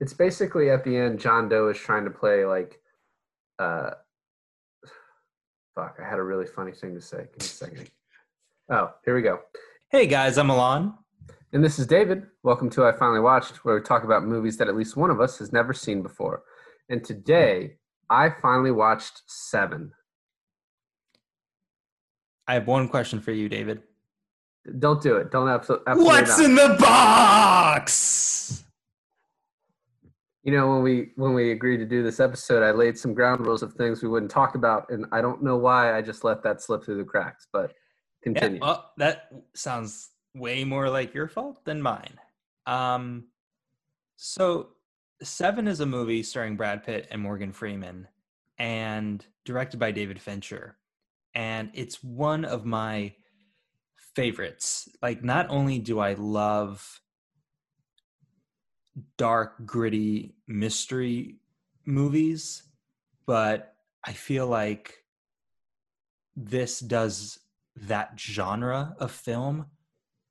It's basically at the end, John Doe is trying to play like, uh, fuck. I had a really funny thing to say. Give me a second. Oh, here we go. Hey guys, I'm Alon. And this is David. Welcome to I Finally Watched, where we talk about movies that at least one of us has never seen before. And today, I finally watched Seven. I have one question for you, David. Don't do it. Don't absolutely. What's in the box? You know, when we when we agreed to do this episode, I laid some ground rules of things we wouldn't talk about, and I don't know why I just let that slip through the cracks. But continue. Yeah, well, that sounds way more like your fault than mine. Um, so Seven is a movie starring Brad Pitt and Morgan Freeman, and directed by David Fincher, and it's one of my favorites. Like, not only do I love dark, gritty mystery movies, but I feel like this does that genre of film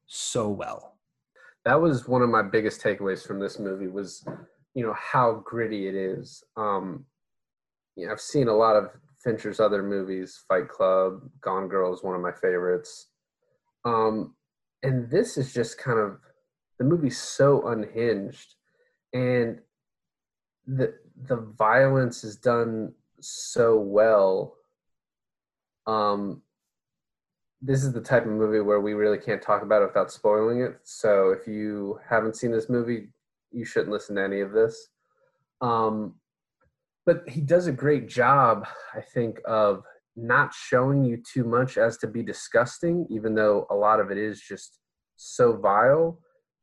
so well. That was one of my biggest takeaways from this movie was, you know, how gritty it is. Um, you know, I've seen a lot of Fincher's other movies, Fight Club, Gone Girl is one of my favorites. Um, and this is just kind of the movie's so unhinged, and the the violence is done so well. Um, this is the type of movie where we really can't talk about it without spoiling it. So if you haven't seen this movie, you shouldn't listen to any of this. Um, but he does a great job, I think, of not showing you too much as to be disgusting, even though a lot of it is just so vile,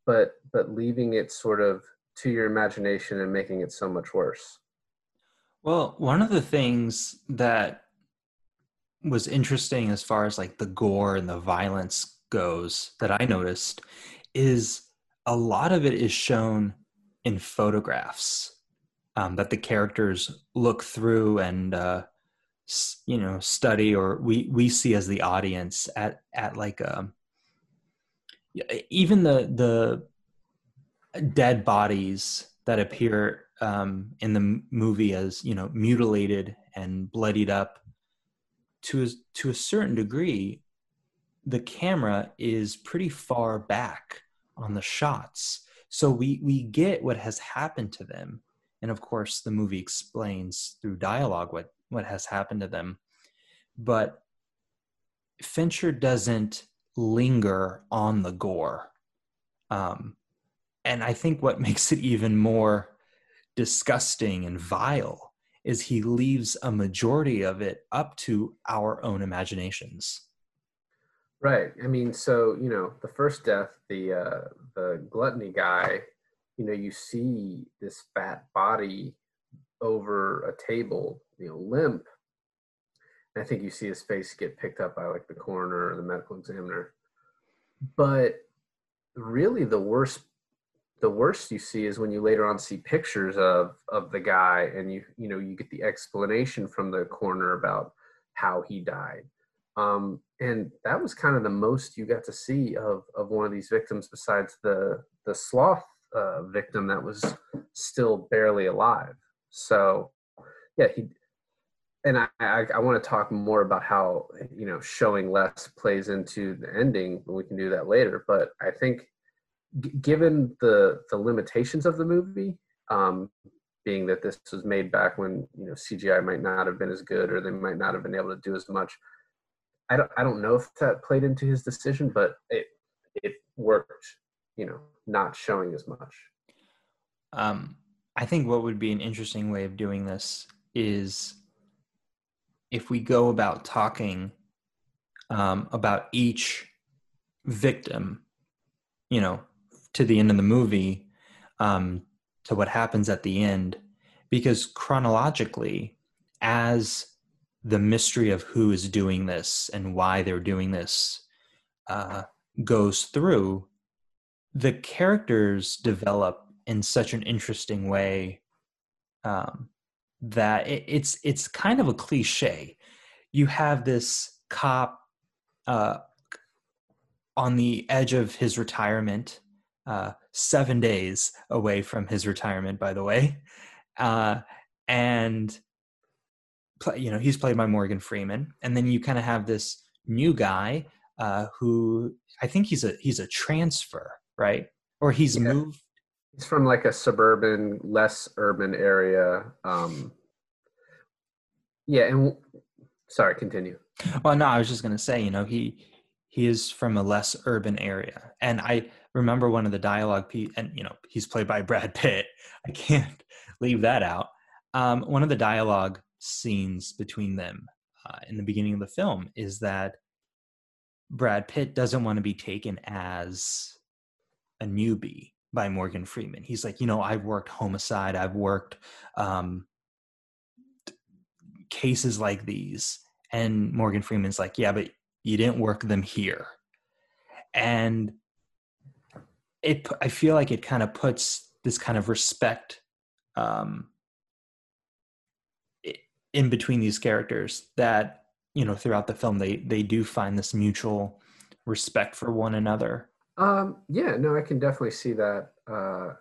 but but leaving it sort of to your imagination and making it so much worse. Well, one of the things that was interesting as far as like the gore and the violence goes that I noticed is a lot of it is shown in photographs um, that the characters look through and uh, you know study or we we see as the audience at at like a um, even the the dead bodies that appear um, in the movie as you know mutilated and bloodied up to a, to a certain degree, the camera is pretty far back on the shots. So we, we get what has happened to them. And of course, the movie explains through dialogue what, what has happened to them. But Fincher doesn't linger on the gore. Um, and I think what makes it even more disgusting and vile is he leaves a majority of it up to our own imaginations. Right. I mean, so you know, the first death, the uh, the gluttony guy, you know, you see this fat body over a table, you know, limp. And I think you see his face get picked up by like the coroner or the medical examiner. But really, the worst the worst you see is when you later on see pictures of of the guy and you you know you get the explanation from the coroner about how he died um, and that was kind of the most you got to see of of one of these victims besides the the sloth uh, victim that was still barely alive so yeah he and I, I, I want to talk more about how you know showing less plays into the ending. We can do that later, but I think given the the limitations of the movie, um, being that this was made back when you know CGI might not have been as good or they might not have been able to do as much. I don't I don't know if that played into his decision, but it it worked. You know, not showing as much. Um, I think what would be an interesting way of doing this is if we go about talking um, about each victim, you know, to the end of the movie um, to what happens at the end because chronologically as the mystery of who is doing this and why they're doing this uh, goes through the characters develop in such an interesting way um, that it, it's it's kind of a cliche. You have this cop uh, on the edge of his retirement uh, seven days away from his retirement, by the way. Uh, and you know he's played by Morgan Freeman, and then you kind of have this new guy uh, who I think he's a he's a transfer, right? Or he's yeah. moved. He's from like a suburban, less urban area. Um, yeah, and sorry, continue. Well, no, I was just gonna say, you know, he he is from a less urban area, and I remember one of the dialogue, and you know, he's played by Brad Pitt. I can't leave that out. Um, one of the dialogue scenes between them uh, in the beginning of the film is that Brad Pitt doesn't want to be taken as a newbie by Morgan Freeman. He's like, you know, I've worked homicide, I've worked um, cases like these. And Morgan Freeman's like, yeah, but you didn't work them here. And it, I feel like it kind of puts this kind of respect um, in between these characters that you know throughout the film they they do find this mutual respect for one another. Um yeah no i can definitely see that. Uh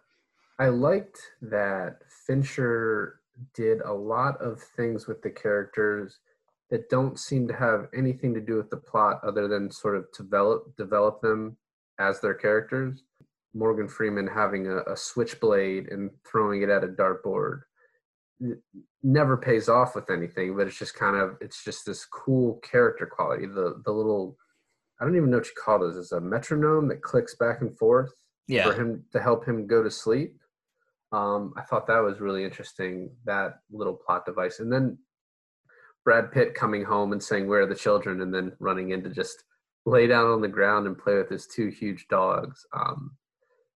i liked that fincher did a lot of things with the characters that don't seem to have anything to do with the plot other than sort of develop develop them as their characters morgan freeman having a, a switchblade and throwing it at a dartboard never pays off with anything, but it's just kind of it's just this cool character quality. The the little I don't even know what you call this. It's a metronome that clicks back and forth yeah. for him to help him go to sleep. Um, I thought that was really interesting, that little plot device. And then Brad Pitt coming home and saying, Where are the children? and then running in to just lay down on the ground and play with his two huge dogs. Um,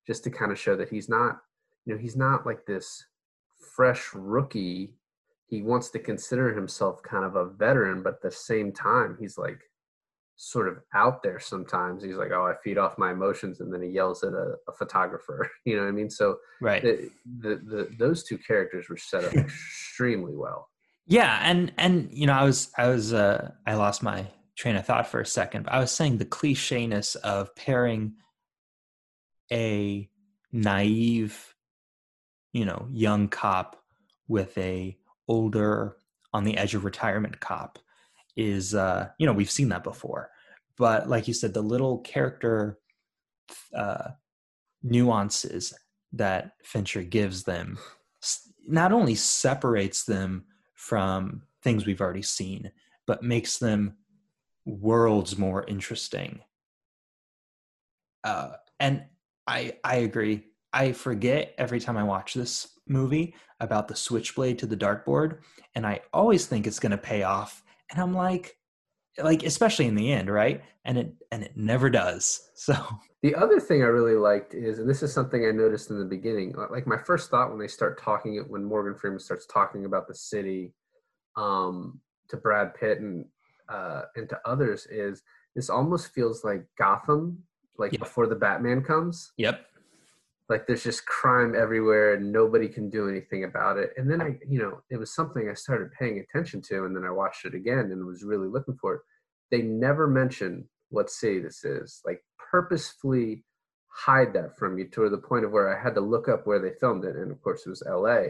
just to kind of show that he's not, you know, he's not like this fresh rookie. He wants to consider himself kind of a veteran but at the same time he's like sort of out there sometimes. He's like oh i feed off my emotions and then he yells at a, a photographer you know what i mean? So right. the, the, the those two characters were set up extremely well. Yeah and and you know i was i was uh i lost my train of thought for a second but i was saying the clichéness of pairing a naive you know young cop with a older on the edge of retirement cop is uh you know we've seen that before. But like you said the little character uh nuances that fincher gives them not only separates them from things we've already seen but makes them worlds more interesting. Uh and i i agree I forget every time I watch this movie about the switchblade to the dartboard, and I always think it's going to pay off. And I'm like, like especially in the end, right? And it and it never does. So the other thing I really liked is, and this is something I noticed in the beginning, like my first thought when they start talking, it when Morgan Freeman starts talking about the city um, to Brad Pitt and uh, and to others, is this almost feels like Gotham, like yep. before the Batman comes. Yep. Like there's just crime everywhere and nobody can do anything about it. And then i you know it was something i started paying attention to and then i watched it again and was really looking for it. They never mention what city this is. Like purposefully hide that from you to the point of where i had to look up where they filmed it. And of course it was la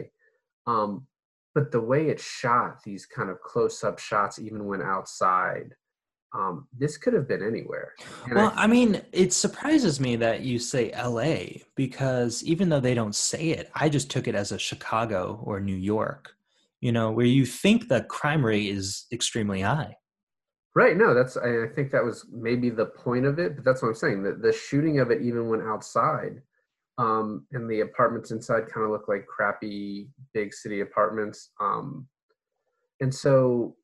um, but the way it's shot these kind of close-up shots even when outside um, this could have been anywhere. And well, I, I, mean, it surprises me that you say LA because even though they don't say it, I just took it as a Chicago or New York, you know, where you think the crime rate is extremely high. Right. No, that's, I I think that was maybe the point of it, but that's what I'm saying. The, the shooting of it even went outside um, and the apartments inside kind of look like crappy big city apartments. Um, and so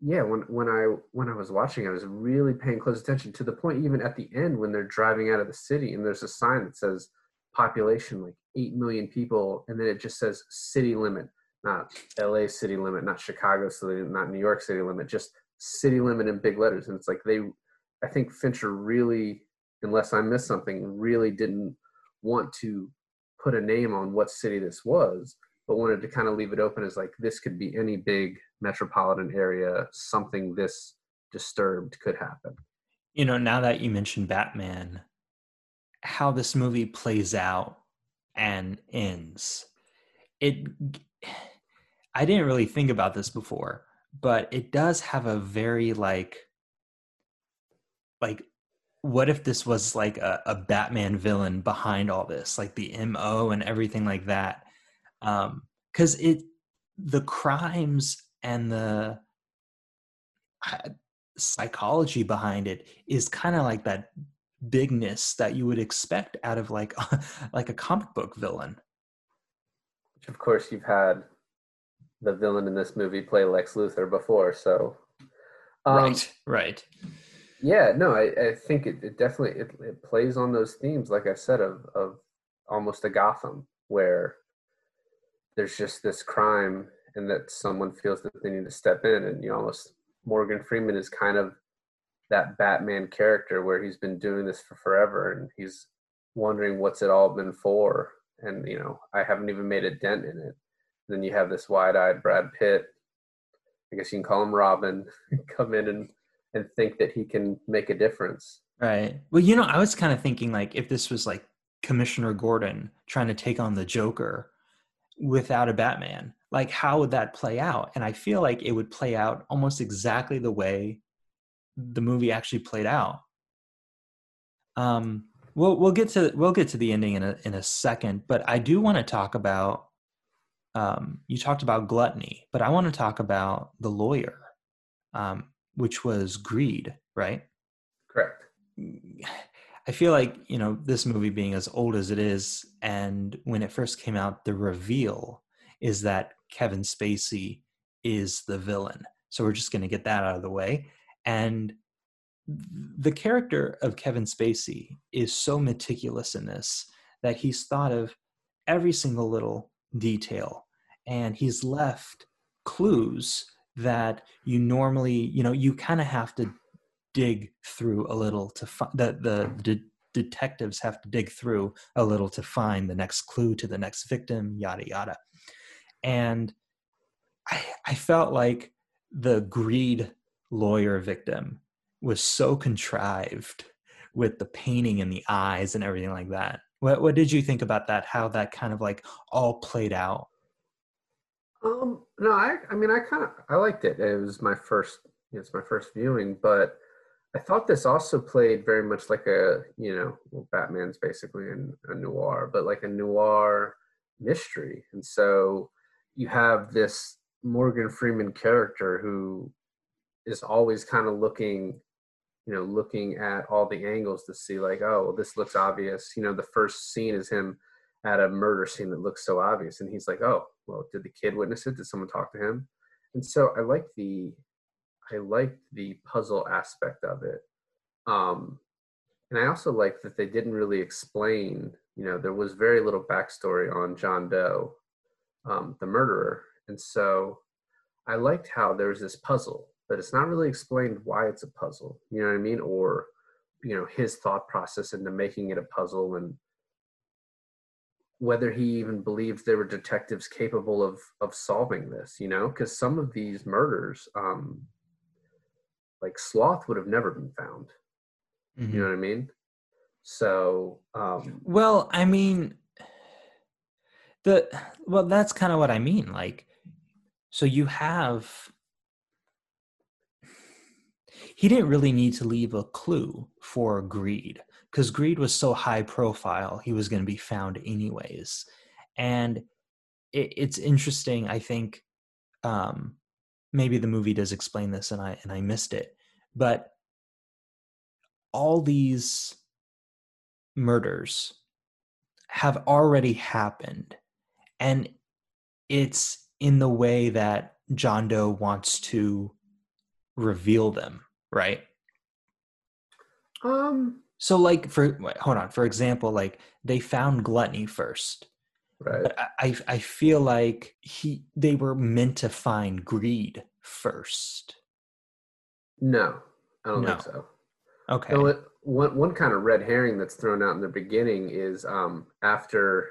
yeah when when i when i was watching i was really paying close attention to the point even at the end when they're driving out of the city and there's a sign that says population like 8 million people and then it just says city limit not la city limit not chicago city not new york city limit just city limit in big letters. And it's like they i think fincher really unless i missed something really didn't want to put a name on what city this was but wanted to kind of leave it open as like this could be any big metropolitan area something this disturbed could happen you know now that you mentioned batman how this movie plays out and ends. It I didn't really think about this before, but it does have a very like like what if this was like a, a Batman villain behind all this, like the MO and everything like that? Um, because it the crimes and the uh, psychology behind it is kind of like that bigness that you would expect out of like like a comic book villain. Which of course you've had the villain in this movie play Lex Luthor before, so um, right, right. Yeah, no, I, I think it, it definitely it, it plays on those themes, like I said, of of almost a Gotham where there's just this crime and that someone feels that they need to step in and you almost Morgan Freeman is kind of that Batman character where he's been doing this for forever and he's wondering what's it all been for and you know I haven't even made a dent in it. then you have this wide-eyed Brad Pitt I guess you can call him Robin come in and and think that he can make a difference. Right. Well, you know, I was kind of thinking like if this was like Commissioner Gordon trying to take on the Joker without a Batman, like how would that play out? And I feel like it would play out almost exactly the way the movie actually played out. Um, we'll we'll get to we'll get to the ending in a in a second, but I do want to talk about. Um, you talked about gluttony, but I want to talk about the lawyer. Um, which was Greed, right? Correct. I feel like, you know, this movie being as old as it is, and when it first came out, the reveal is that Kevin Spacey is the villain. So we're just going to get that out of the way. And the character of Kevin Spacey is so meticulous in this that he's thought of every single little detail and he's left clues that you normally you know you kind of have to dig through a little to find that the de- detectives have to dig through a little to find the next clue to the next victim yada yada. And i i felt like the greed lawyer victim was so contrived with the painting in the eyes and everything like that. What what did you think about that? How that kind of like all played out? Um, no, I, I mean, I kind of, I liked it. It was my first, it's my first viewing, but I thought this also played very much like a, you know, well, Batman's basically a, a noir, but like a noir mystery. And so you have this Morgan Freeman character who is always kind of looking, you know, looking at all the angles to see like, oh, well, this looks obvious. You know, the first scene is him at a murder scene that looks so obvious and he's like oh well did the kid witness it did someone talk to him and so i like the i liked the puzzle aspect of it um and i also liked that they didn't really explain you know there was very little backstory on john doe um, the murderer and so i liked how there was this puzzle but it's not really explained why it's a puzzle you know what i mean? Or you know his thought process into making it a puzzle and whether he even believed there were detectives capable of of solving this you know? Because some of these murders um like sloth would have never been found. Mm-hmm. you know what i mean? So um well i mean the well that's kind of what i mean like so you have he didn't really need to leave a clue for greed because greed was so high profile he was going to be found anyways. And it, it's interesting i think um maybe the movie does explain this and i and i missed it but all these murders have already happened and it's in the way that john doe wants to reveal them right? Um. So, like, for hold on, for example, like they found gluttony first. Right. I I feel like he they were meant to find greed first. No, I don't no. think so. Okay. So one one kind of red herring that's thrown out in the beginning is um, after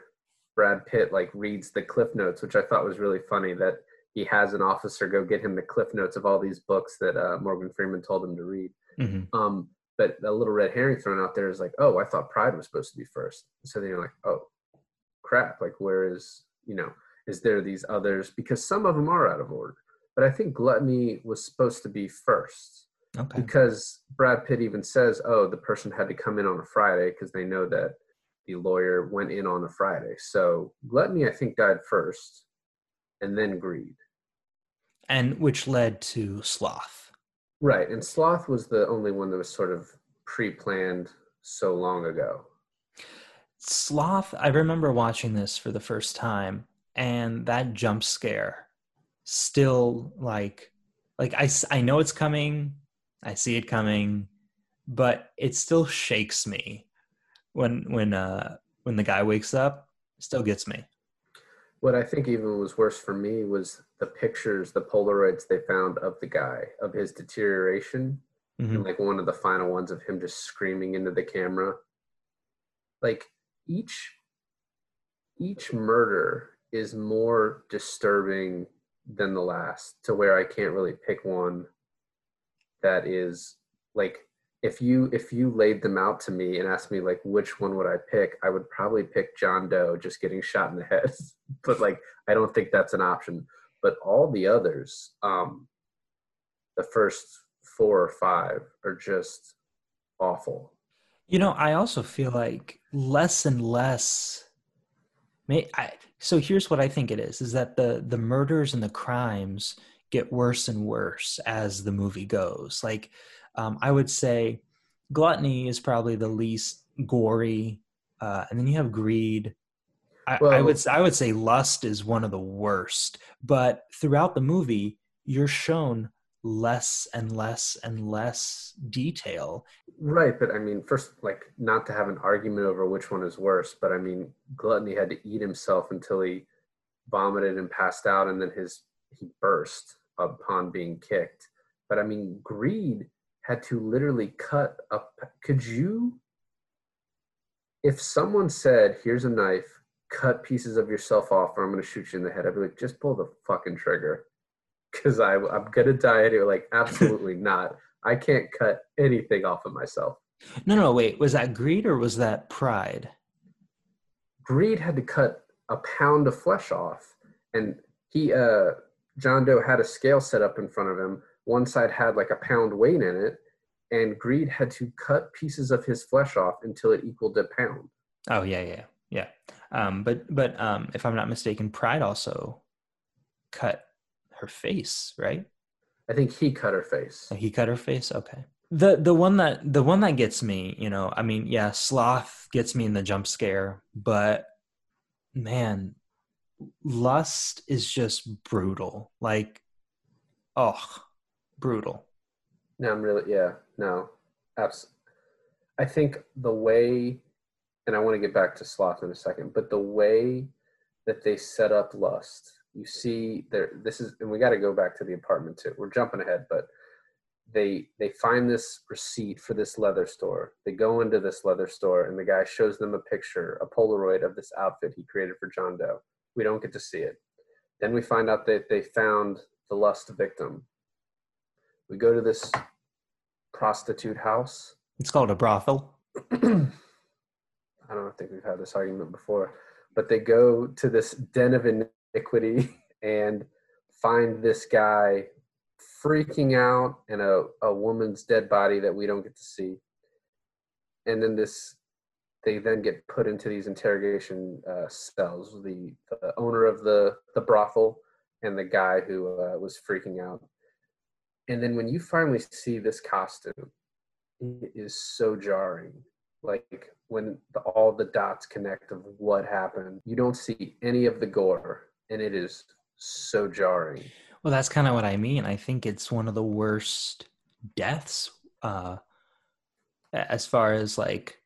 Brad Pitt like reads the cliff notes, which I thought was really funny that he has an officer go get him the cliff notes of all these books that uh, Morgan Freeman told him to read. Mm-hmm. Um, but a little red herring thrown out there is like, oh, I thought Pride was supposed to be first. So then you're like, oh, crap. Like, where is you know, is there these others? Because some of them are out of order. But I think Gluttony was supposed to be first. Okay. Because Brad Pitt even says, oh, the person had to come in on a Friday because they know that the lawyer went in on a Friday. So Gluttony, I think, died first and then Greed. And which led to Sloth. Right. And Sloth was the only one that was sort of pre planned so long ago. Sloth, I remember watching this for the first time and that jump scare still like like I, I know it's coming i see it coming but it still shakes me when when uh when the guy wakes up still gets me what i think even was worse for me was the pictures the polaroids they found of the guy of his deterioration mm-hmm. and like one of the final ones of him just screaming into the camera like each each murder is more disturbing than the last to where I can't really pick one that is like if you if you laid them out to me and asked me like which one would I pick, I would probably pick John Doe just getting shot in the head. but like I don't think that's an option. But all the others, um the first four or five are just awful. You know, I also feel like less and less May I, so here's what I think it is: is that the the murders and the crimes get worse and worse as the movie goes. Like, um, I would say, gluttony is probably the least gory, uh, and then you have greed. I, well, I would I would say lust is one of the worst. But throughout the movie, you're shown less and less and less detail. Right, but I mean, first, like, not to have an argument over which one is worse, but I mean, Gluttony had to eat himself until he vomited and passed out, and then his he burst upon being kicked. But I mean, Greed had to literally cut up. Could you, if someone said, "Here's a knife," cut pieces of yourself off, or I'm going to shoot you in the head, I'd be like, just pull the fucking trigger because I'm gonna die anyway. Like, absolutely not. I can't cut anything off of myself. No, no, wait. Was that greed or was that pride? Greed had to cut a pound of flesh off, and he, uh, John Doe had a scale set up in front of him. One side had like a pound weight in it, and Greed had to cut pieces of his flesh off until it equaled a pound. Oh yeah, yeah, yeah. Um, but but um, if I'm not mistaken, Pride also cut her face, right? I think he cut her face. He cut her face. Okay. The the one that the one that gets me, you know, I mean, yeah, sloth gets me in the jump scare, but man, lust is just brutal. Like, oh, brutal. No, I'm really yeah, no, absolutely. I think the way, and I want to get back to sloth in a second, but the way that they set up lust you see there this is and we got to go back to the apartment too. We're jumping ahead but they they find this receipt for this leather store. They go into this leather store and the guy shows them a picture a polaroid of this outfit he created for john doe. We don't get to see it. Then we find out that they found the lust victim. We go to this prostitute house. It's called a brothel. I don't think we've had this argument before but they go to this den of iniquity and find this guy freaking out and a, a woman's dead body that we don't get to see. And then this they then get put into these interrogation uh, cells the, the owner of the the brothel and the guy who uh, was freaking out. And then when you finally see this costume it is so jarring. Like when the, all the dots connect of what happened you don't see any of the gore and it is so jarring. Well, that's kind of what I mean. I think it's one of the worst deaths uh, as far as like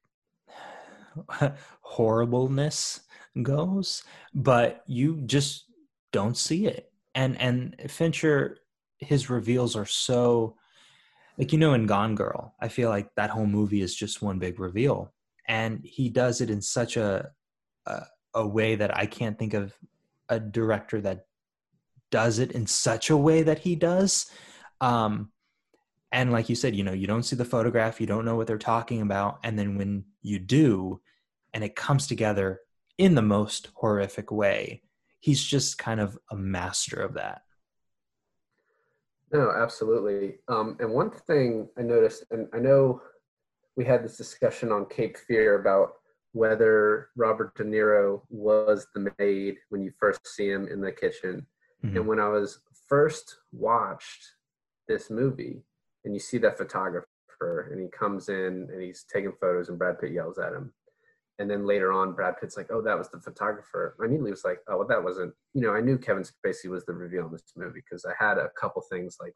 horribleness goes, but you just don't see it. And and Fincher, his reveals are so like you know in Gone Girl, I feel like that whole movie is just one big reveal, and he does it in such a a, a way that I can't think of a director that does it in such a way that he does. Um, and like you said you know you don't see the photograph you don't know what they're talking about. And then when you do and it comes together in the most horrific way he's just kind of a master of that. No absolutely. Um, and one thing i noticed and i know we had this discussion on cape fear about whether robert de niro was the maid when you first see him in the kitchen mm-hmm. and when i was first watched this movie and you see that photographer and he comes in and he's taking photos and Brad Pitt yells at him. And then later on, Brad Pitt's like, oh, that was the photographer. I immediately was like, oh, well, that wasn't, you know, I knew Kevin Spacey was the reveal in this movie because I had a couple things like,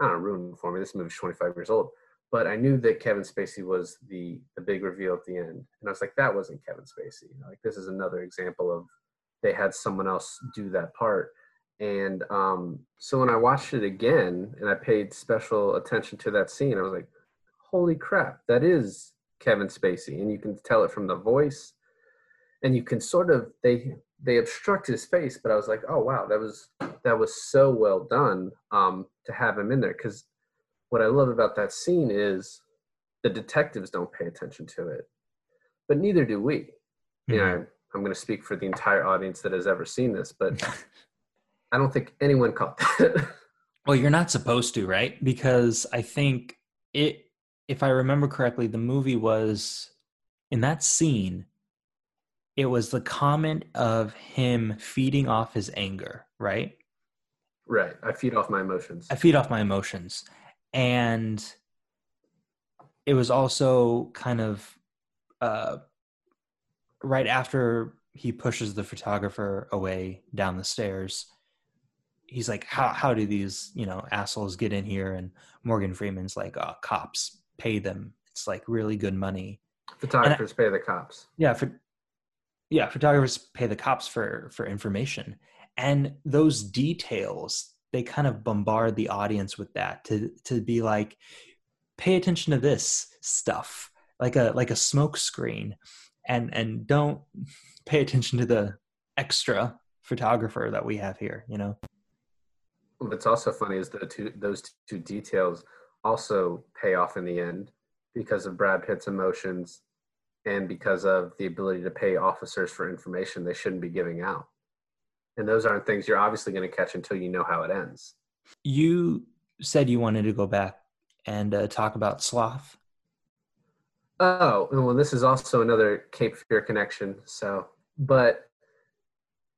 I don't know, ruined for me. This movie's 25 years old. But I knew that Kevin Spacey was the the big reveal at the end. And I was like, that wasn't Kevin Spacey. Like, this is another example of they had someone else do that part. And um, so when I watched it again and I paid special attention to that scene, I was like, holy crap, that is Kevin Spacey. And you can tell it from the voice. And you can sort of they they obstruct his face, but I was like, oh wow, that was that was so well done um, to have him in there. Because what I love about that scene is the detectives don't pay attention to it, but neither do we. Mm-hmm. You know, I'm going to speak for the entire audience that has ever seen this, but I don't think anyone caught that. well, you're not supposed to, right? Because I think it, if I remember correctly, the movie was in that scene, it was the comment of him feeding off his anger, right? Right. I feed off my emotions. I feed off my emotions. And it was also kind of uh, right after he pushes the photographer away down the stairs he's like, how how do these you know assholes get in here? And Morgan Freeman's like, oh, cops pay them. It's like really good money. Photographers I, pay the cops. Yeah, for yeah, photographers pay the cops for for information, and those details they kind of bombard the audience with that to to be like, pay attention to this stuff, like a like a smoke screen, and and don't pay attention to the extra photographer that we have here. You know. What's also funny is the two those two details also pay off in the end because of Brad Pitt's emotions and because of the ability to pay officers for information they shouldn't be giving out. And those aren't things you're obviously going to catch until you know how it ends. You said you wanted to go back and uh, talk about sloth. Oh, well, this is also another Cape Fear connection. So, but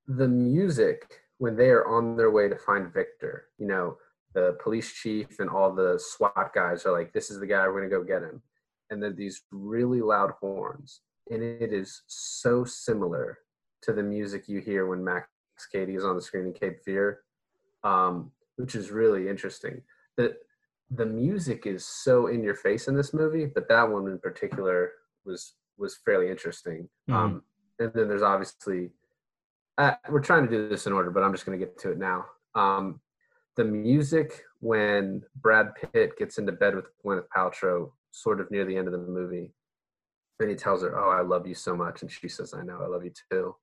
the music when they are on their way to find Victor, you know, the police chief and all the SWAT guys are like, this is the guy, we're going to go get him. And then these really loud horns. And it is so similar to the music you hear when Max Cady is on the screen in Cape Fear, um, which is really interesting. The, the music is so in your face in this movie, but that one in particular was was fairly interesting. Mm-hmm. Um, and then there's obviously uh, we're trying to do this in order, but I'm just going to get to it now. Um, the music when Brad Pitt gets into bed with Gwyneth Paltrow, sort of near the end of the movie, and he tells her, "Oh, I love you so much," and she says, "I know, I love you too."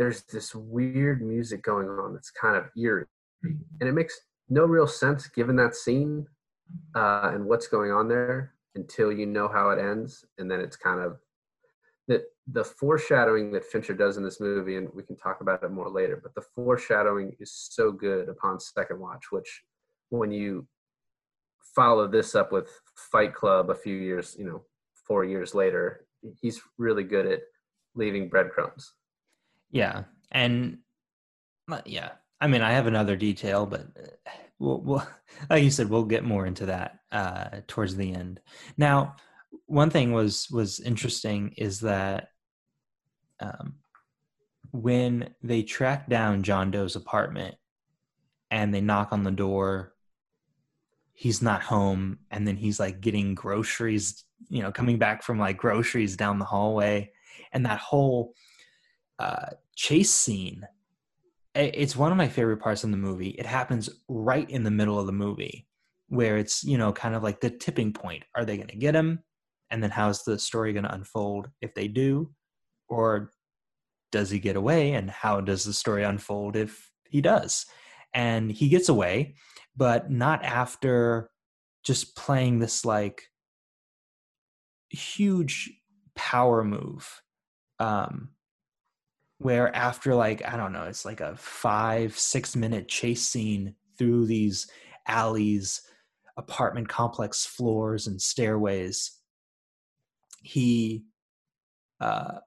There's this weird music going on that's kind of eerie, and it makes no real sense given that scene uh, and what's going on there until you know how it ends, and then it's kind of that the foreshadowing that Fincher does in this movie, and we can talk about it more later, but the foreshadowing is so good upon second watch, which when you follow this up with Fight Club a few years, you know, four years later, he's really good at leaving breadcrumbs. Yeah. And yeah, I mean, I have another detail, but uh, we'll, we'll like you said, we'll get more into that uh, towards the end. Now, one thing was was interesting is that um, when they track down John Doe's apartment and they knock on the door, he's not home, and then he's like getting groceries, you know, coming back from like groceries down the hallway, and that whole uh, chase scene. It's one of my favorite parts in the movie. It happens right in the middle of the movie, where it's you know kind of like the tipping point. Are they going to get him? and then how's the story going to unfold if they do or does he get away and how does the story unfold if he does and he gets away but not after just playing this like huge power move um where after like i don't know it's like a five six minute chase scene through these alleys apartment complex floors and stairways he uh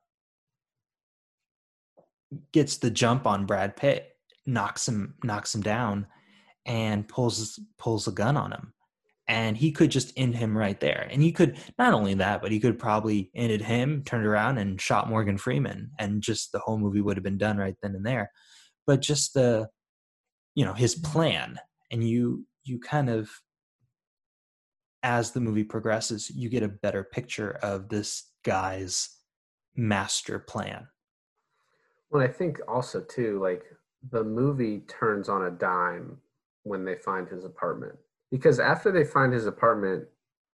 gets the jump on brad pitt knocks him knocks him down and pulls pulls a gun on him and he could just end him right there. And he could not only that, but he could probably ended him, turned around and shot Morgan Freeman, and just the whole movie would have been done right then and there. But just the, you know, his plan, and you you kind of, as the movie progresses, you get a better picture of this guy's master plan. Well, I think also too, like the movie turns on a dime when they find his apartment because after they find his apartment,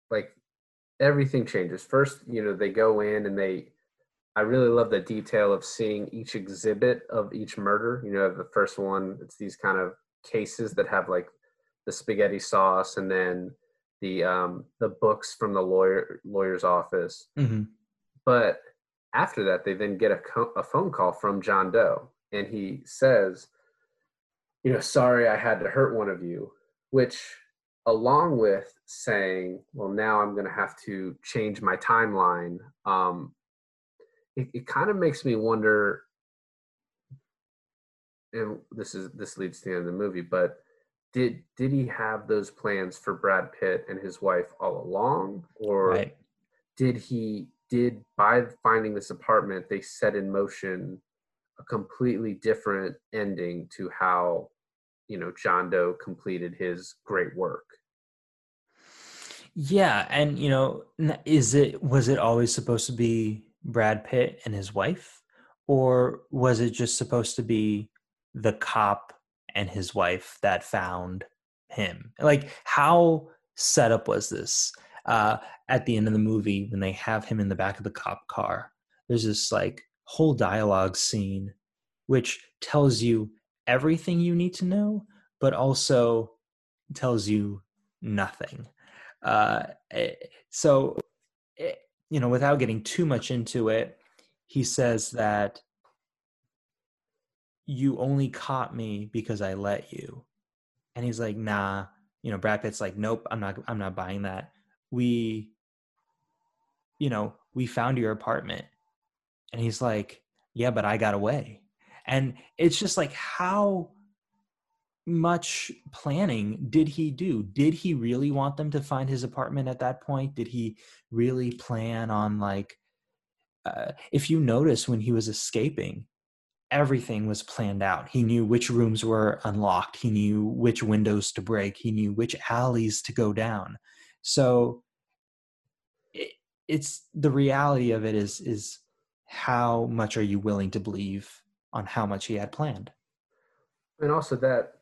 like everything changes. First, you know, they go in and they I really love the detail of seeing each exhibit of each murder. You know, the first one, it's these kind of cases that have like the spaghetti sauce and then the um the books from the lawyer lawyer's office. Mm-hmm. But after that, they then get a, co- a phone call from John Doe, and he says, "You know, sorry, I had to hurt one of you," which along with saying, well, now I'm going to have to change my timeline, um, it, it kind of makes me wonder. And this is this leads to the end of the movie, but did did he have those plans for Brad Pitt and his wife all along, or right. did he did by finding this apartment they set in motion a completely different ending to how you know John Doe completed his great work. Yeah, and you know, is it was it always supposed to be Brad Pitt and his wife, or was it just supposed to be the cop and his wife that found him? Like, how set up was this? Uh, at the end of the movie, when they have him in the back of the cop car, there's this like whole dialogue scene which tells you everything you need to know, but also tells you nothing. Uh, eh, so, eh, you know, without getting too much into it, he says that you only caught me because I let you. And he's like, nah, you know, Brad Pitt's like, nope, I'm not, I'm not buying that. We, you know, we found your apartment. And he's like, yeah, but I got away. And it's just like, how much planning did he do? Did he really want them to find his apartment at that point? Did he really plan on like uh, if you notice when he was escaping, everything was planned out. He knew which rooms were unlocked. He knew which windows to break. He knew which alleys to go down. So it, it's the reality of it is is how much are you willing to believe on how much he had planned? And also that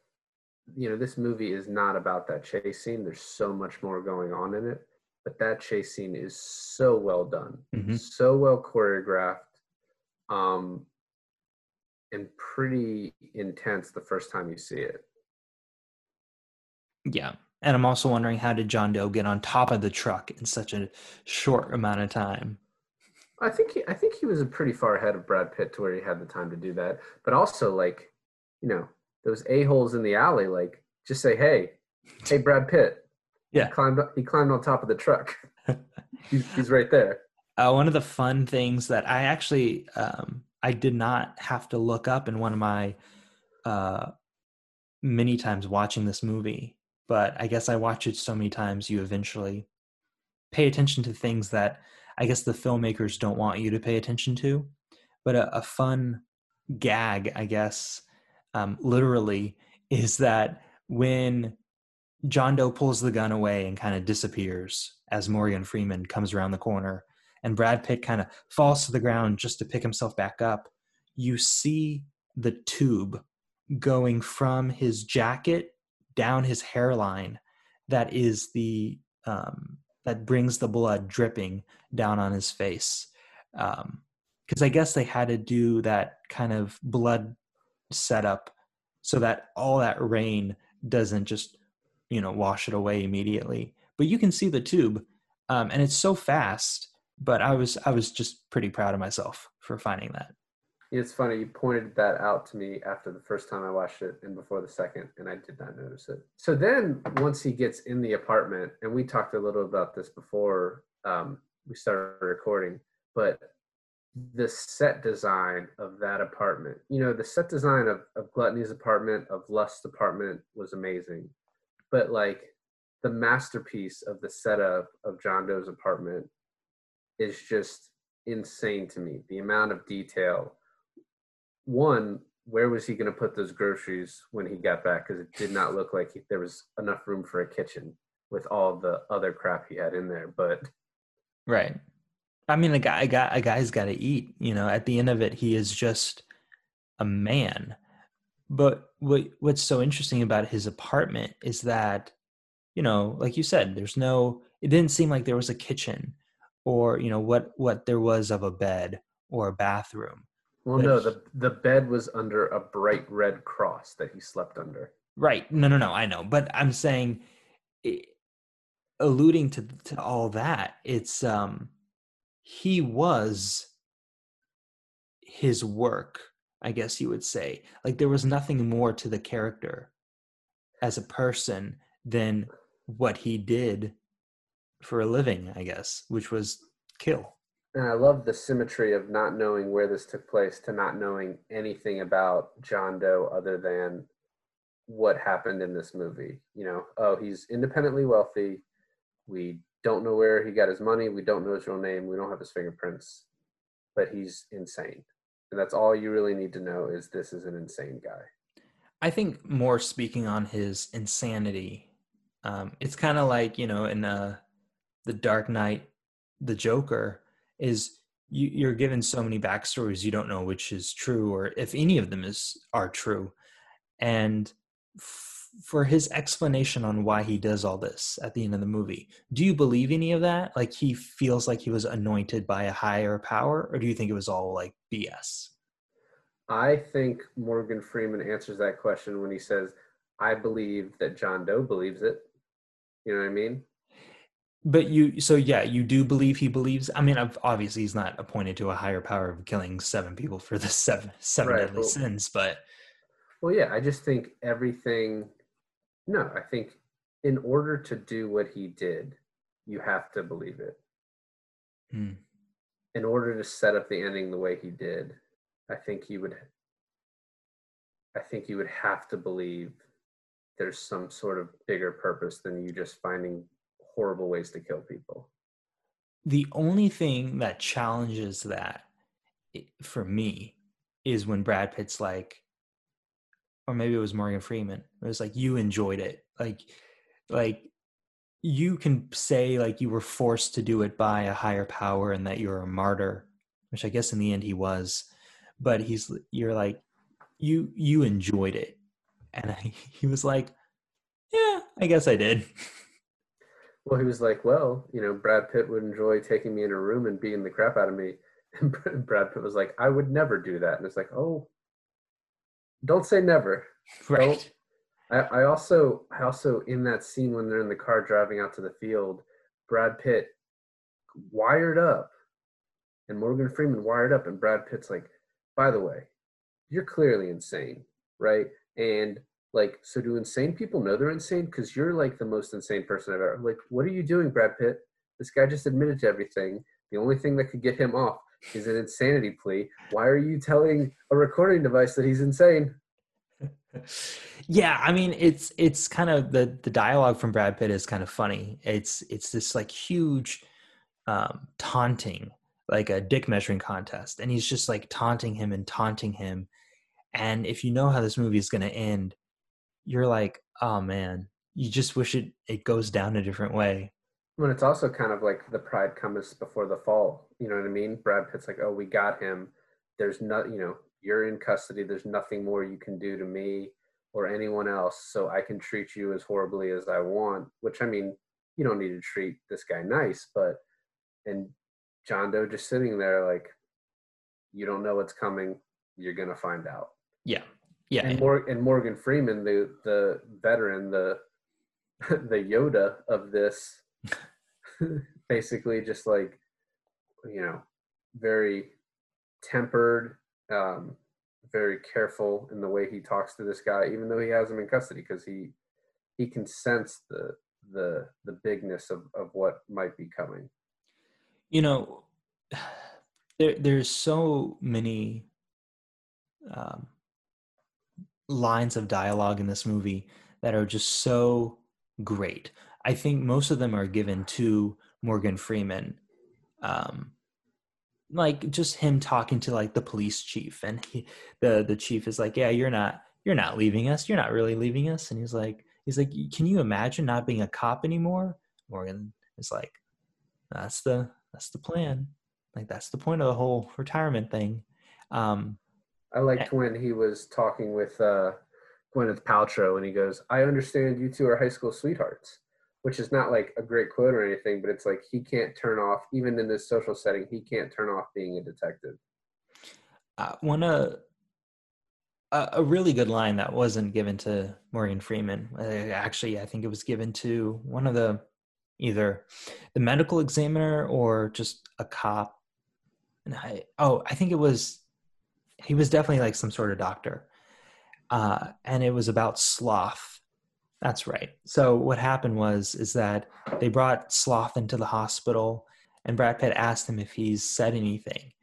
you know, this movie is not about that chase scene. There's so much more going on in it, but that chase scene is so well done, mm-hmm. so well choreographed, um, and pretty intense the first time you see it. Yeah. And I'm also wondering how did John Doe get on top of the truck in such a short amount of time? I think he, I think he was pretty far ahead of Brad Pitt to where he had the time to do that. But also, like, you know, those a holes in the alley, like just say, "Hey, hey, Brad Pitt." Yeah, he climbed. He climbed on top of the truck. he's, he's right there. Uh, one of the fun things that I actually um, I did not have to look up in one of my uh, many times watching this movie, but I guess I watch it so many times you eventually pay attention to things that I guess the filmmakers don't want you to pay attention to. But a, a fun gag, I guess, um, literally is that when John Doe pulls the gun away and kind of disappears as Morgan Freeman comes around the corner, and Brad Pitt kind of falls to the ground just to pick himself back up, you see the tube going from his jacket down his hairline that is the um, that brings the blood dripping down on his face because um, i guess they had to do that kind of blood set up so that all that rain doesn't just you know wash it away immediately but you can see the tube, um, and it's so fast. But I was I was just pretty proud of myself for finding that. It's funny you pointed that out to me after the first time I watched it and before the second, and I did not notice it. So then, once he gets in the apartment, and we talked a little about this before um, we started recording, but the set design of that apartment, you know, the set design of, of Gluttony's apartment, of Lust's apartment was amazing, but like the masterpiece of the setup of John Doe's apartment is just insane to me. The amount of detail one, where was he going to put those groceries when he got back? Because it did not look like he, there was enough room for a kitchen with all the other crap he had in there. But right, I mean, a guy, a guy, a guy's got to eat. You know, at the end of it, he is just a man. But what what's so interesting about his apartment is that, you know, like you said, there's no. It didn't seem like there was a kitchen, or you know what what there was of a bed or a bathroom well, no, the the bed was under a bright red cross that he slept under. Right. No, no, no. I know, but I'm saying, it, alluding to to all that, it's um, he was his work. I guess you would say, like there was mm-hmm. nothing more to the character as a person than what he did for a living. I guess, which was kill and I love the symmetry of not knowing where this took place to not knowing anything about John Doe other than what happened in this movie. You know, oh, he's independently wealthy. We don't know where he got his money. We don't know his real name. We don't have his fingerprints, but he's insane. And that's all you really need to know is this is an insane guy. I think more speaking on his insanity, um, it's kind of like, you know, in uh, The Dark Knight, the Joker, is you, you're given so many backstories you don't know which is true or if any of them is are true and for his explanation on why he does all this at the end of the movie do you believe any of that? Like he feels like he was anointed by a higher power or do you think it was all like bs i think morgan freeman answers that question when he says i believe that john doe believes it. You know what i mean? But you so yeah you do believe he believes i mean obviously he's not appointed to a higher power of killing seven people for the seven seven right, deadly well, sins but well yeah i just think everything no i think in order to do what he did you have to believe it hmm. in order to set up the ending the way he did i think he would i think you would have to believe there's some sort of bigger purpose than you just finding horrible ways to kill people. The only thing that challenges that for me is when Brad Pitt's like, or maybe it was Morgan Freeman. It was like you enjoyed it, like, like you can say like you were forced to do it by a higher power and that you're a martyr, which I guess in the end he was. But he's you're like you you enjoyed it, and I, he was like, yeah, I guess I did. Well, he was like, well, you know, Brad Pitt would enjoy taking me in a room and beating the crap out of me. And Brad Pitt was like, I would never do that. And it's like, oh, don't say never. Right. I, I also, I also in that scene when they're in the car driving out to the field, Brad Pitt wired up, and Morgan Freeman wired up, and Brad Pitt's like, by the way, you're clearly insane, right? And like so do insane people know they're insane because you're like the most insane person i've ever like what are you doing brad pitt this guy just admitted to everything the only thing that could get him off is an insanity plea. Why are you telling a recording device that he's insane? Yeah i mean it's it's kind of the the dialogue from brad pitt is kind of funny. It's it's this like huge um taunting like a dick measuring contest and he's just like taunting him and taunting him. And if you know how this movie is going to end you're like, oh man, you just wish it it goes down a different way. When it's also kind of like the pride comes before the fall. You know what I mean? Brad Pitt's like, oh, we got him. There's not, you know, you're in custody. There's nothing more you can do to me or anyone else. So I can treat you as horribly as I want. Which I mean, you don't need to treat this guy nice, but and John Doe just sitting there like, you don't know what's coming. You're gonna find out. Yeah, yeah, and, Mor- and Morgan Freeman, the the veteran, the the Yoda of this, Basically, just like you know, very tempered, um, very careful in the way he talks to this guy, even though he has him in custody, because he he can sense the the the bigness of of what might be coming. You know, there there's so many um, lines of dialogue in this movie that are just so great. I think most of them are given to Morgan Freeman. Um, like just him talking to like the police chief and he, the the chief is like, "Yeah, you're not you're not leaving us. You're not really leaving us." And he's like he's like, "Can you imagine not being a cop anymore?" Morgan is like, "That's the that's the plan. Like that's the point of the whole retirement thing." Um I liked when he was talking with uh Gwyneth Paltrow and he goes, I understand you two are high school sweethearts, which is not like a great quote or anything, but it's like he can't turn off, even in this social setting, he can't turn off being a detective. Uh, one uh, a really good line that wasn't given to Morgan Freeman. Uh, actually, I think it was given to one of the either the medical examiner or just a cop. And I oh, I think it was he was definitely like some sort of doctor uh, and it was about sloth. That's right. So what happened was is that they brought Sloth into the hospital, and Brad Pitt asked him if he's said anything,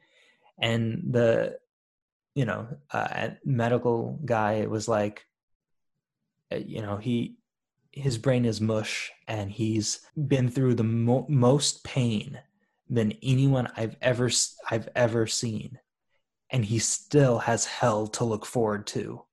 and the you know uh, medical guy was like, uh, you know he his brain is mush, and he's been through the mo- most pain than anyone I've ever I've ever seen, and he still has hell to look forward to.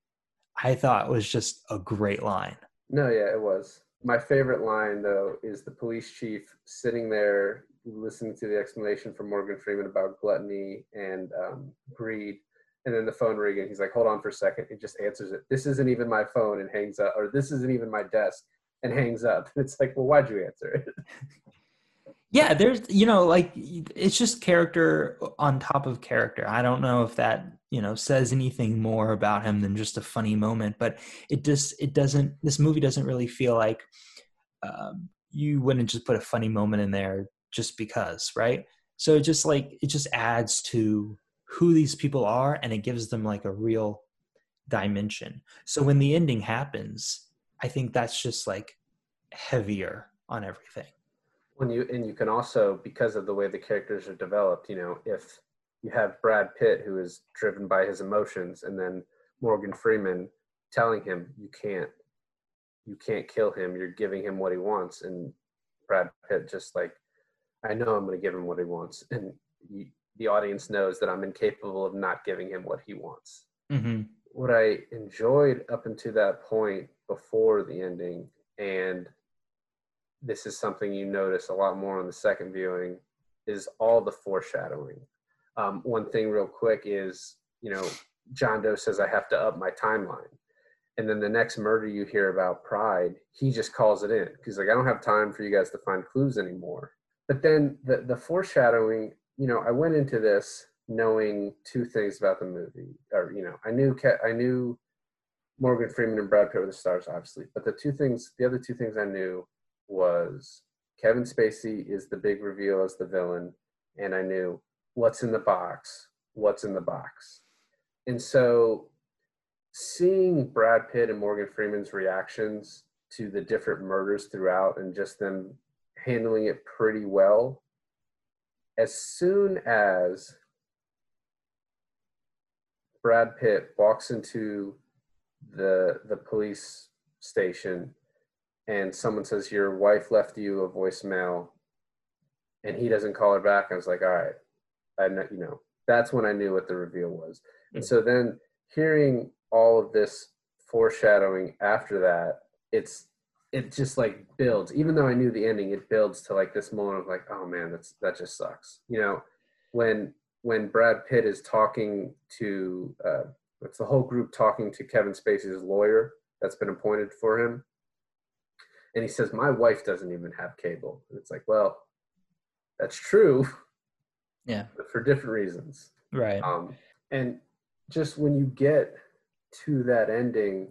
I thought was just a great line. No, yeah, it was. My favorite line though is the police chief sitting there listening to the explanation from Morgan Freeman about gluttony and um, greed, and then the phone ringing. He's like, "Hold on for a second. He just answers it. This isn't even my phone, and hangs up, or this isn't even my desk, and hangs up. It's like, well, why'd you answer it? yeah there's you know like it's just character on top of character i don't know if that you know says anything more about him than just a funny moment but it just it doesn't this movie doesn't really feel like um, you wouldn't just put a funny moment in there just because right? So it just like it just adds to who these people are and it gives them like a real dimension. So when the ending happens i think that's just like heavier on everything. When you and you can also because of the way the characters are developed you know if you have brad pitt who is driven by his emotions and then morgan freeman telling him you can't you can't kill him you're giving him what he wants and brad pitt just like i know i'm going to give him what he wants and you, the audience knows that i'm incapable of not giving him what he wants mm-hmm. what i enjoyed up until that point before the ending and this is something you notice a lot more on the second viewing is all the foreshadowing. Um, one thing real quick is, you know, John Doe says I have to up my timeline. And then the next murder you hear about Pride, he just calls it in because like I don't have time for you guys to find clues anymore. But then the the foreshadowing, you know, I went into this knowing two things about the movie, or you know, I knew I knew Morgan Freeman and Brad Pitt were the stars, obviously. But the two things, the other two things I knew was Kevin Spacey is the big reveal as the villain, and I knew what's in the box, what's in the box. And so seeing Brad Pitt and Morgan Freeman's reactions to the different murders throughout and just them handling it pretty well, as soon as Brad Pitt walks into the the police station and someone says your wife left you a voicemail and he doesn't call her back i was like all right i know you know that's when i knew what the reveal was. And so then hearing all of this foreshadowing after that it's it just like builds. Even though i knew the ending it builds to like this moment of like oh man that's that just sucks. You know when when brad pitt is talking to uh it's the whole group talking to kevin spacey's lawyer that's been appointed for him? And he says my wife doesn't even have cable. And it's like well that's true yeah but for different reasons right um and just when you get to that ending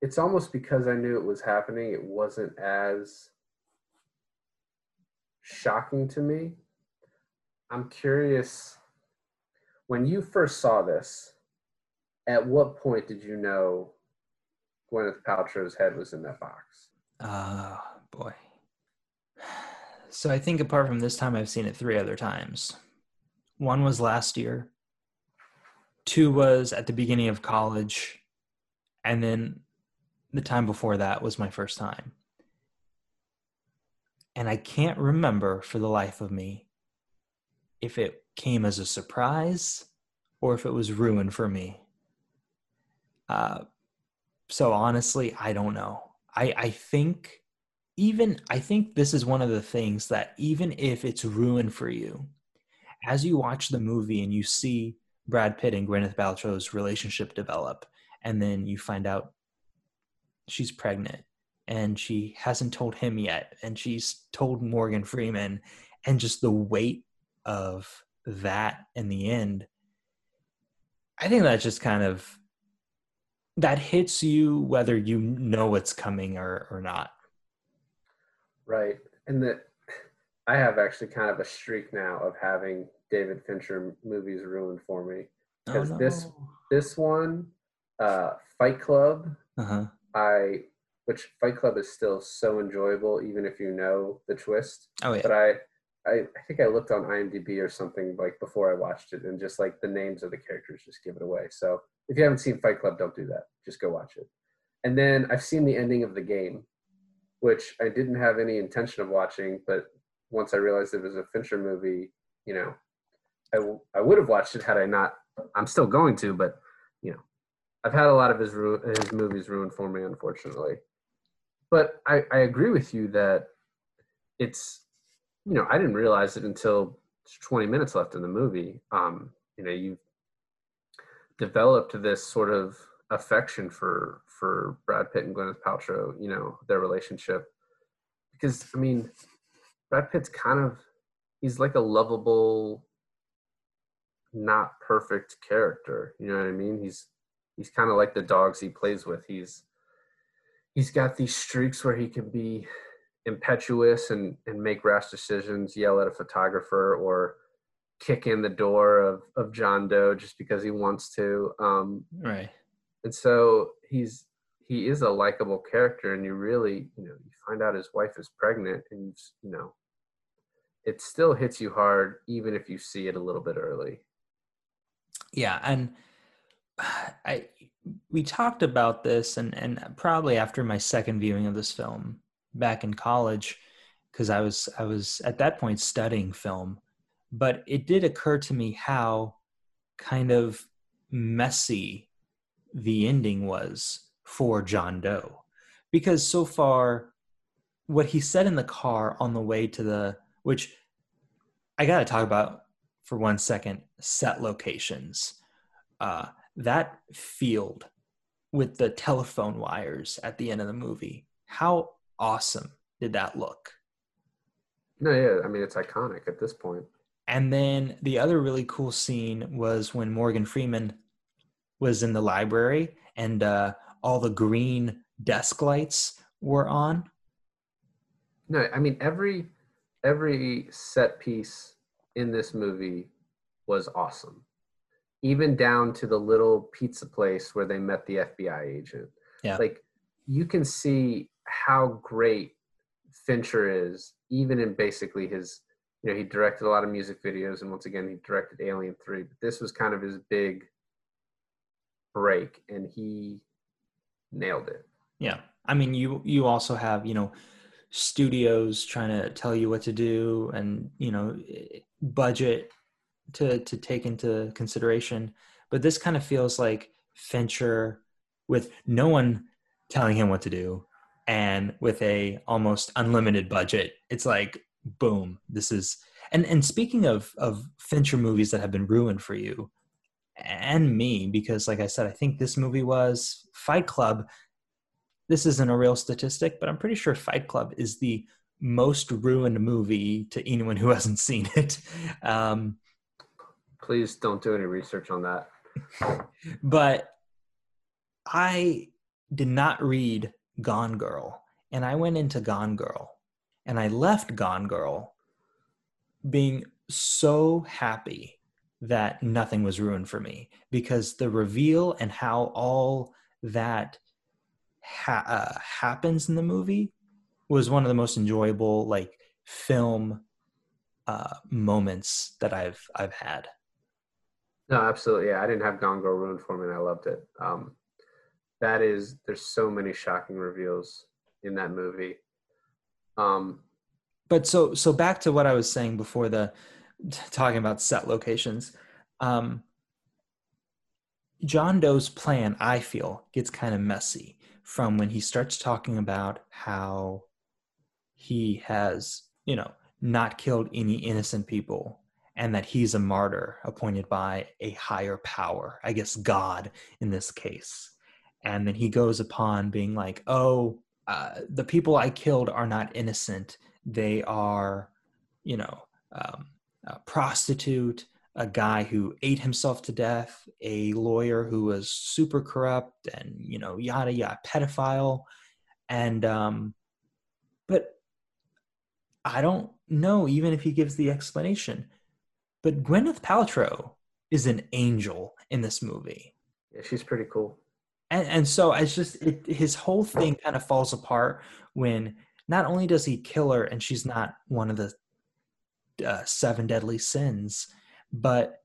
it's almost because i knew it was happening it wasn't as shocking to me. I'm curious when you first saw this, at what point did you know Gwyneth Paltrow's head was in that box? Oh, boy. So I think apart from this time, I've seen it three other times. One was last year, two was at the beginning of college, and then the time before that was my first time. And I can't remember for the life of me if it came as a surprise or if it was ruined for me. Uh, so honestly, I don't know. I, I think even I think this is one of the things that even if it's ruined for you, as you watch the movie and you see Brad Pitt and Gwyneth Paltrow's relationship develop, and then you find out she's pregnant and she hasn't told him yet, and she's told Morgan Freeman, and just the weight of that in the end, I think that just kind of that hits you whether you know what's coming or or not. Right. And that I have actually kind of a streak now of having David Fincher movies ruined for me. Because oh, no. this this one, uh, Fight Club, uh-huh. I which Fight Club is still so enjoyable even if you know the twist. Oh yeah. But I I, I think I looked on IMDb or something like before I watched it, and just like the names of the characters just give it away. So if you haven't seen Fight Club, don't do that. Just go watch it. And then I've seen the ending of the game, which I didn't have any intention of watching, but once I realized it was a Fincher movie, you know, I, w- I would have watched it had I not. I'm still going to, but you know, I've had a lot of his ru- his movies ruined for me, unfortunately. But I, I agree with you that it's, you know, I didn't realize it until 20 minutes left in the movie. Um, you know, you developed this sort of affection for for Brad Pitt and Gwyneth Paltrow, you know, their relationship. Because I mean, Brad Pitt's kind of he's like a lovable, not perfect character. You know what I mean? He's he's kind of like the dogs he plays with. He's he's got these streaks where he can be impetuous and and make rash decisions, yell at a photographer, or kick in the door of of John Doe just because he wants to. Um, right. And so he's he is a likable character and you really you know you find out his wife is pregnant and you know it still hits you hard even if you see it a little bit early. Yeah and i we talked about this and and probably after my second viewing of this film back in college because i was i was at that point studying film but it did occur to me how kind of messy the ending was for John Doe. Because so far, what he said in the car on the way to the, which I got to talk about for one second, set locations. Uh, that field with the telephone wires at the end of the movie, how awesome did that look? No, yeah, I mean, it's iconic at this point. And then the other really cool scene was when Morgan Freeman was in the library and uh, all the green desk lights were on. No, I mean every every set piece in this movie was awesome. Even down to the little pizza place where they met the FBI agent. Yeah. Like you can see how great Fincher is, even in basically his, you know, he directed a lot of music videos, and once again, he directed Alien 3, but this was kind of his big break, and he nailed it. Yeah. I mean, you you also have you know studios trying to tell you what to do, and you know budget to to take into consideration. But this kind of feels like Fincher with no one telling him what to do, and with a almost unlimited budget. It's like boom, this is. And and speaking of of Fincher movies that have been ruined for you, and me because like i said i think this movie was fight club. This isn't a real statistic but i'm pretty sure fight club is the most ruined movie to anyone who hasn't seen it. Um, please don't do any research on that. but i did not read gone girl and i went into gone girl and i left gone girl being so happy that nothing was ruined for me because the reveal and how all that ha- uh, happens in the movie was one of the most enjoyable like film uh, moments that I've I've had. No, absolutely. Yeah, I didn't have Gone Girl ruined for me, and I loved it. Um, that is, there's so many shocking reveals in that movie. Um, but so so back to what I was saying before the talking about set locations. Um, John Doe's plan, I feel, gets kind of messy from when he starts talking about how he has, you know, not killed any innocent people and that he's a martyr appointed by a higher power, I guess God in this case. And then he goes upon being like, oh, uh, the people I killed are not innocent. They are, you know, um, a prostitute, a guy who ate himself to death, a lawyer who was super corrupt, and you know, yada yada, pedophile, and um, but I don't know even if he gives the explanation. But Gwyneth Paltrow is an angel in this movie. Yeah, she's pretty cool. And and so it's just it, his whole thing kind of falls apart when not only does he kill her and she's not one of the uh, seven deadly sins, but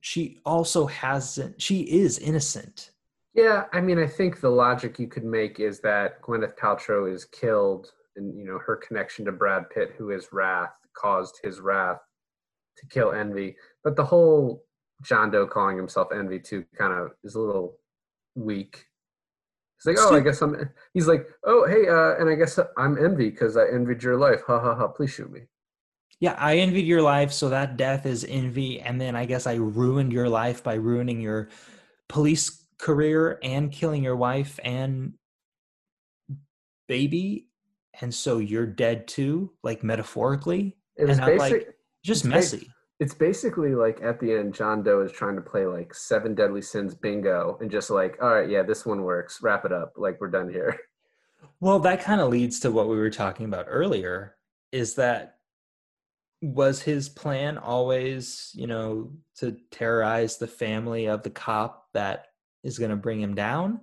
she also hasn't. She is innocent. Yeah, I mean, I think the logic you could make is that Gwyneth Paltrow is killed, and you know her connection to Brad Pitt, who is wrath, caused his wrath to kill Envy. But the whole John Doe calling himself Envy too kind of is a little weak. He's like, oh, I guess I'm. He's like, oh, hey, uh, and I guess I'm Envy because I envied your life. Ha ha ha! Please shoot me. Yeah, I envied your life, so that death is envy, and then I guess I ruined your life by ruining your police career and killing your wife and baby, and so you're dead too, like metaphorically. It was and basic, like just messy. It's basically like at the end, John Doe is trying to play like seven deadly sins bingo, and just like, all right, yeah, this one works. Wrap it up. Like we're done here. Well, that kind of leads to what we were talking about earlier. Is that was his plan always, you know, to terrorize the family of the cop that is going to bring him down?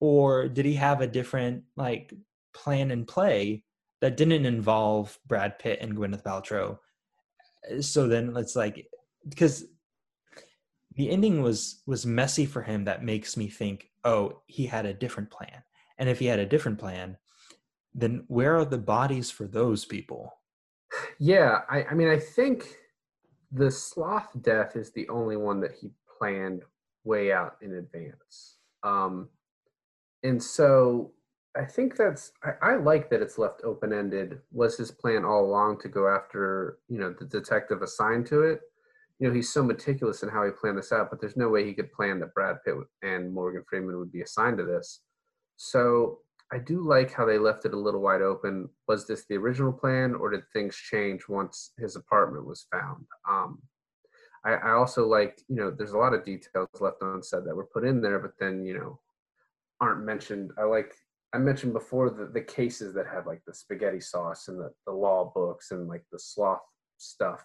Or did he have a different, like, plan and play that didn't involve Brad Pitt and Gwyneth Paltrow? Eh, so then it's like, because the ending was was messy for him that makes me think oh he had a different plan and if he had a different plan then where are the bodies for those people yeah, I, I mean, I think the sloth death is the only one that he planned way out in advance. Um, and so I think that's I, I like that it's left open ended. Was his plan all along to go after you know the detective assigned to it? You know, he's so meticulous in how he planned this out, but there's no way he could plan that Brad Pitt and Morgan Freeman would be assigned to this. So I do like how they left it a little wide open. Was this the original plan, or did things change once his apartment was found? Um, I, I also like, you know, there's a lot of details left unsaid that were put in there, but then, you know, aren't mentioned. I like, I mentioned before the, the cases that had like the spaghetti sauce and the, the law books and like the sloth stuff.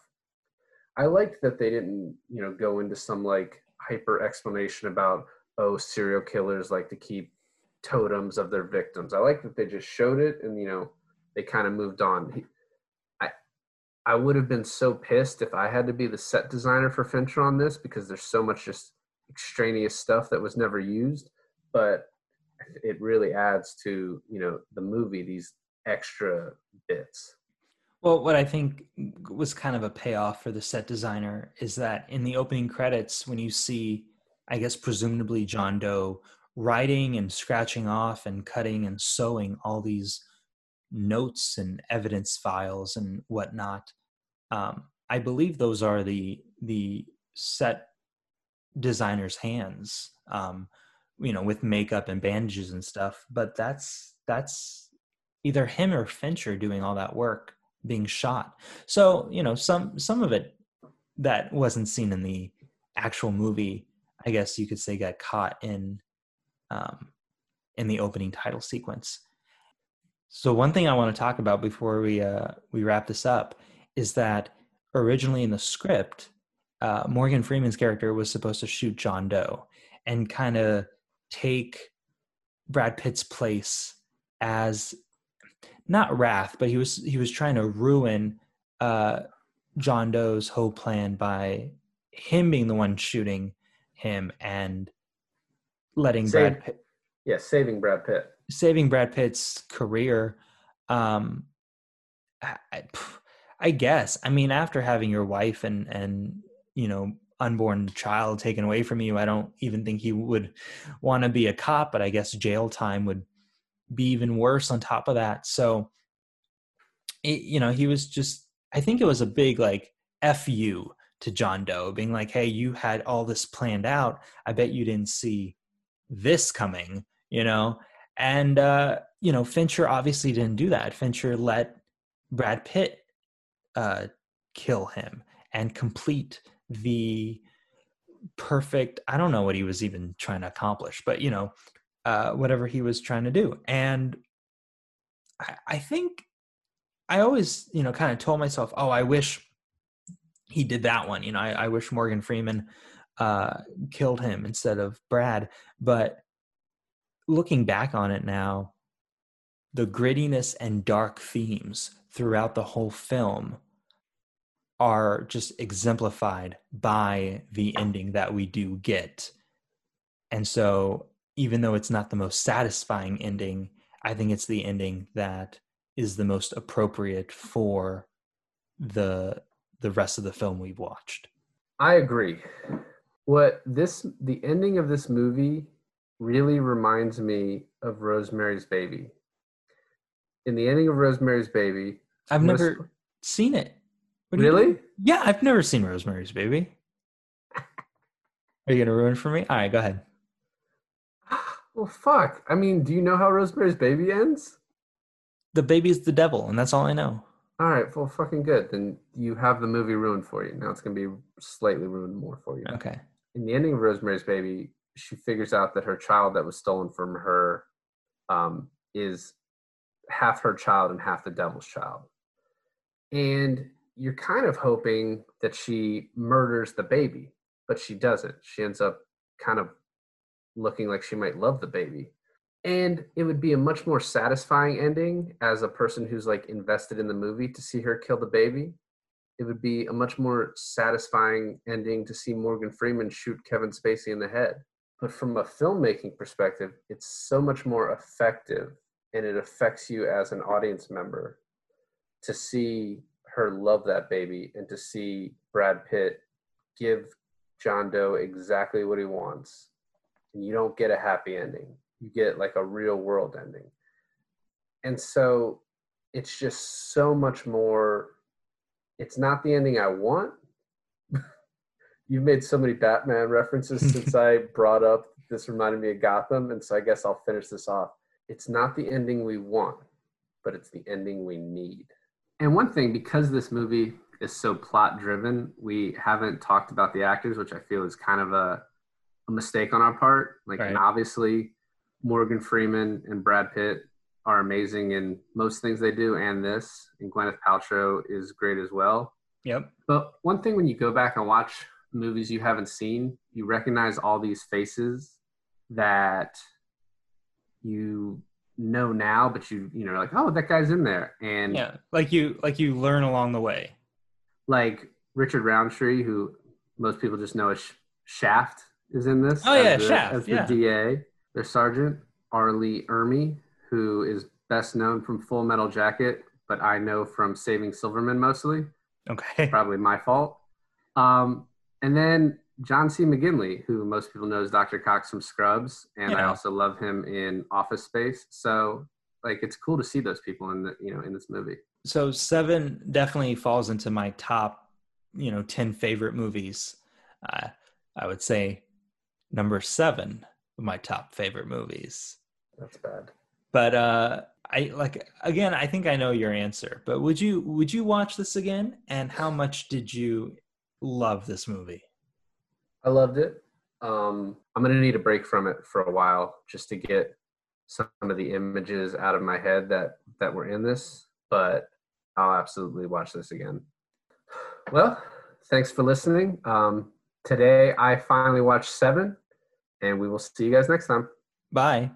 I liked that they didn't, you know, go into some like hyper explanation about, oh, serial killers like to keep totems of their victims. I like that they just showed it and you know they kind of moved on. I I would have been so pissed if I had to be the set designer for Fincher on this because there's so much just extraneous stuff that was never used, but it really adds to you know the movie these extra bits. Well, what I think was kind of a payoff for the set designer is that in the opening credits, when you see, I guess, presumably John Doe writing and scratching off and cutting and sewing all these notes and evidence files and whatnot. Um, I believe those are the the set designer's hands, um, you know, with makeup and bandages and stuff. But that's that's either him or Fincher doing all that work being shot. So you know, some some of it that wasn't seen in the actual movie, I guess you could say, got caught in um, in the opening title sequence. So one thing I want to talk about before we uh, we wrap this up is that originally in the script, uh, Morgan Freeman's character was supposed to shoot John Doe and kind of take Brad Pitt's place as not wrath, but he was he was trying to ruin uh, John Doe's whole plan by him being the one shooting him and letting Save, Brad Pitt, yeah, saving Brad Pitt, saving Brad Pitt's career. Um, I, I, I guess. I mean, after having your wife and and you know unborn child taken away from you, I don't even think he would want to be a cop. But I guess jail time would be even worse on top of that. So, it, you know, he was just. I think it was a big like fu to John Doe, being like, "Hey, you had all this planned out. I bet you didn't see this coming." You know, and uh, you know, Fincher obviously didn't do that. Fincher let Brad Pitt uh, kill him and complete the perfect i don't know what he was even trying to accomplish but you know uh, whatever he was trying to do and I, I think i always you know kind of told myself oh i wish he did that one you know i, I wish morgan freeman uh, killed him instead of brad but looking back on it now the grittiness and dark themes throughout the whole film are just exemplified by the ending that we do get. And so, even though it's not the most satisfying ending, I think it's the ending that is the most appropriate for the the rest of the film we've watched. I agree. What this the ending of this movie really reminds me of Rosemary's Baby. In the ending of Rosemary's Baby, I've never seen it. Really? Yeah, I've never seen Rosemary's Baby. Are you gonna ruin for me? All right, go ahead. Well, fuck. I mean, do you know how Rosemary's Baby ends? The baby's the devil, and that's all I know. All right, well, fucking good. Then you have the movie ruined for you. Now it's gonna be slightly ruined more for you. Okay. In the ending of Rosemary's Baby, she figures out that her child that was stolen from her um, is half her child and half the devil's child. And you're kind of hoping that she murders the baby, but she doesn't. She ends up kind of looking like she might love the baby. And it would be a much more satisfying ending as a person who's like invested in the movie to see her kill the baby. It would be a much more satisfying ending to see Morgan Freeman shoot Kevin Spacey in the head. But from a filmmaking perspective, it's so much more effective and it affects you as an audience member to see her love that baby and to see Brad Pitt give John Doe exactly what he wants. And you don't get a happy ending. You get like a real world ending. And so it's just so much more it's not the ending I want. You've made so many Batman references since I brought up this reminded me of Gotham, and so I guess I'll finish this off. It's not the ending we want, but it's the ending we need. And one thing, because this movie is so plot driven, we haven't talked about the actors, which I feel is kind of a, a mistake on our part. Like, right. and obviously, Morgan Freeman and Brad Pitt are amazing in most things they do, and this. And Gwyneth Paltrow is great as well. Yep. But one thing when you go back and watch movies you haven't seen, you recognize all these faces that you know now, but you you know like oh that guy's in there, and yeah, like you like you learn along the way. Like Richard Roundtree, who most people just know as Shaft, is in this. Oh yeah, the, Shaft as the yeah. DA. Their sergeant R. Lee Ermey, who is best known from Full Metal Jacket, but I know from Saving Silverman mostly. Okay, probably my fault. Um, and then John C. McGinley, who most people know as Dr. Cox from Scrubs, and yeah. I also love him in Office Space. So like it's cool to see those people in the you know in this movie. So Seven definitely falls into my top you know ten favorite movies. Uh, I would say number seven of my top favorite movies. That's bad. But uh, I like again. I think I know your answer. But would you would you watch this again? And how much did you love this movie? I loved it. Um, I'm gonna need a break from it for a while just to get some of the images out of my head that that were in this, but I'll absolutely watch this again. Well, thanks for listening. Um, today I finally watched Seven, and we will see you guys next time. Bye.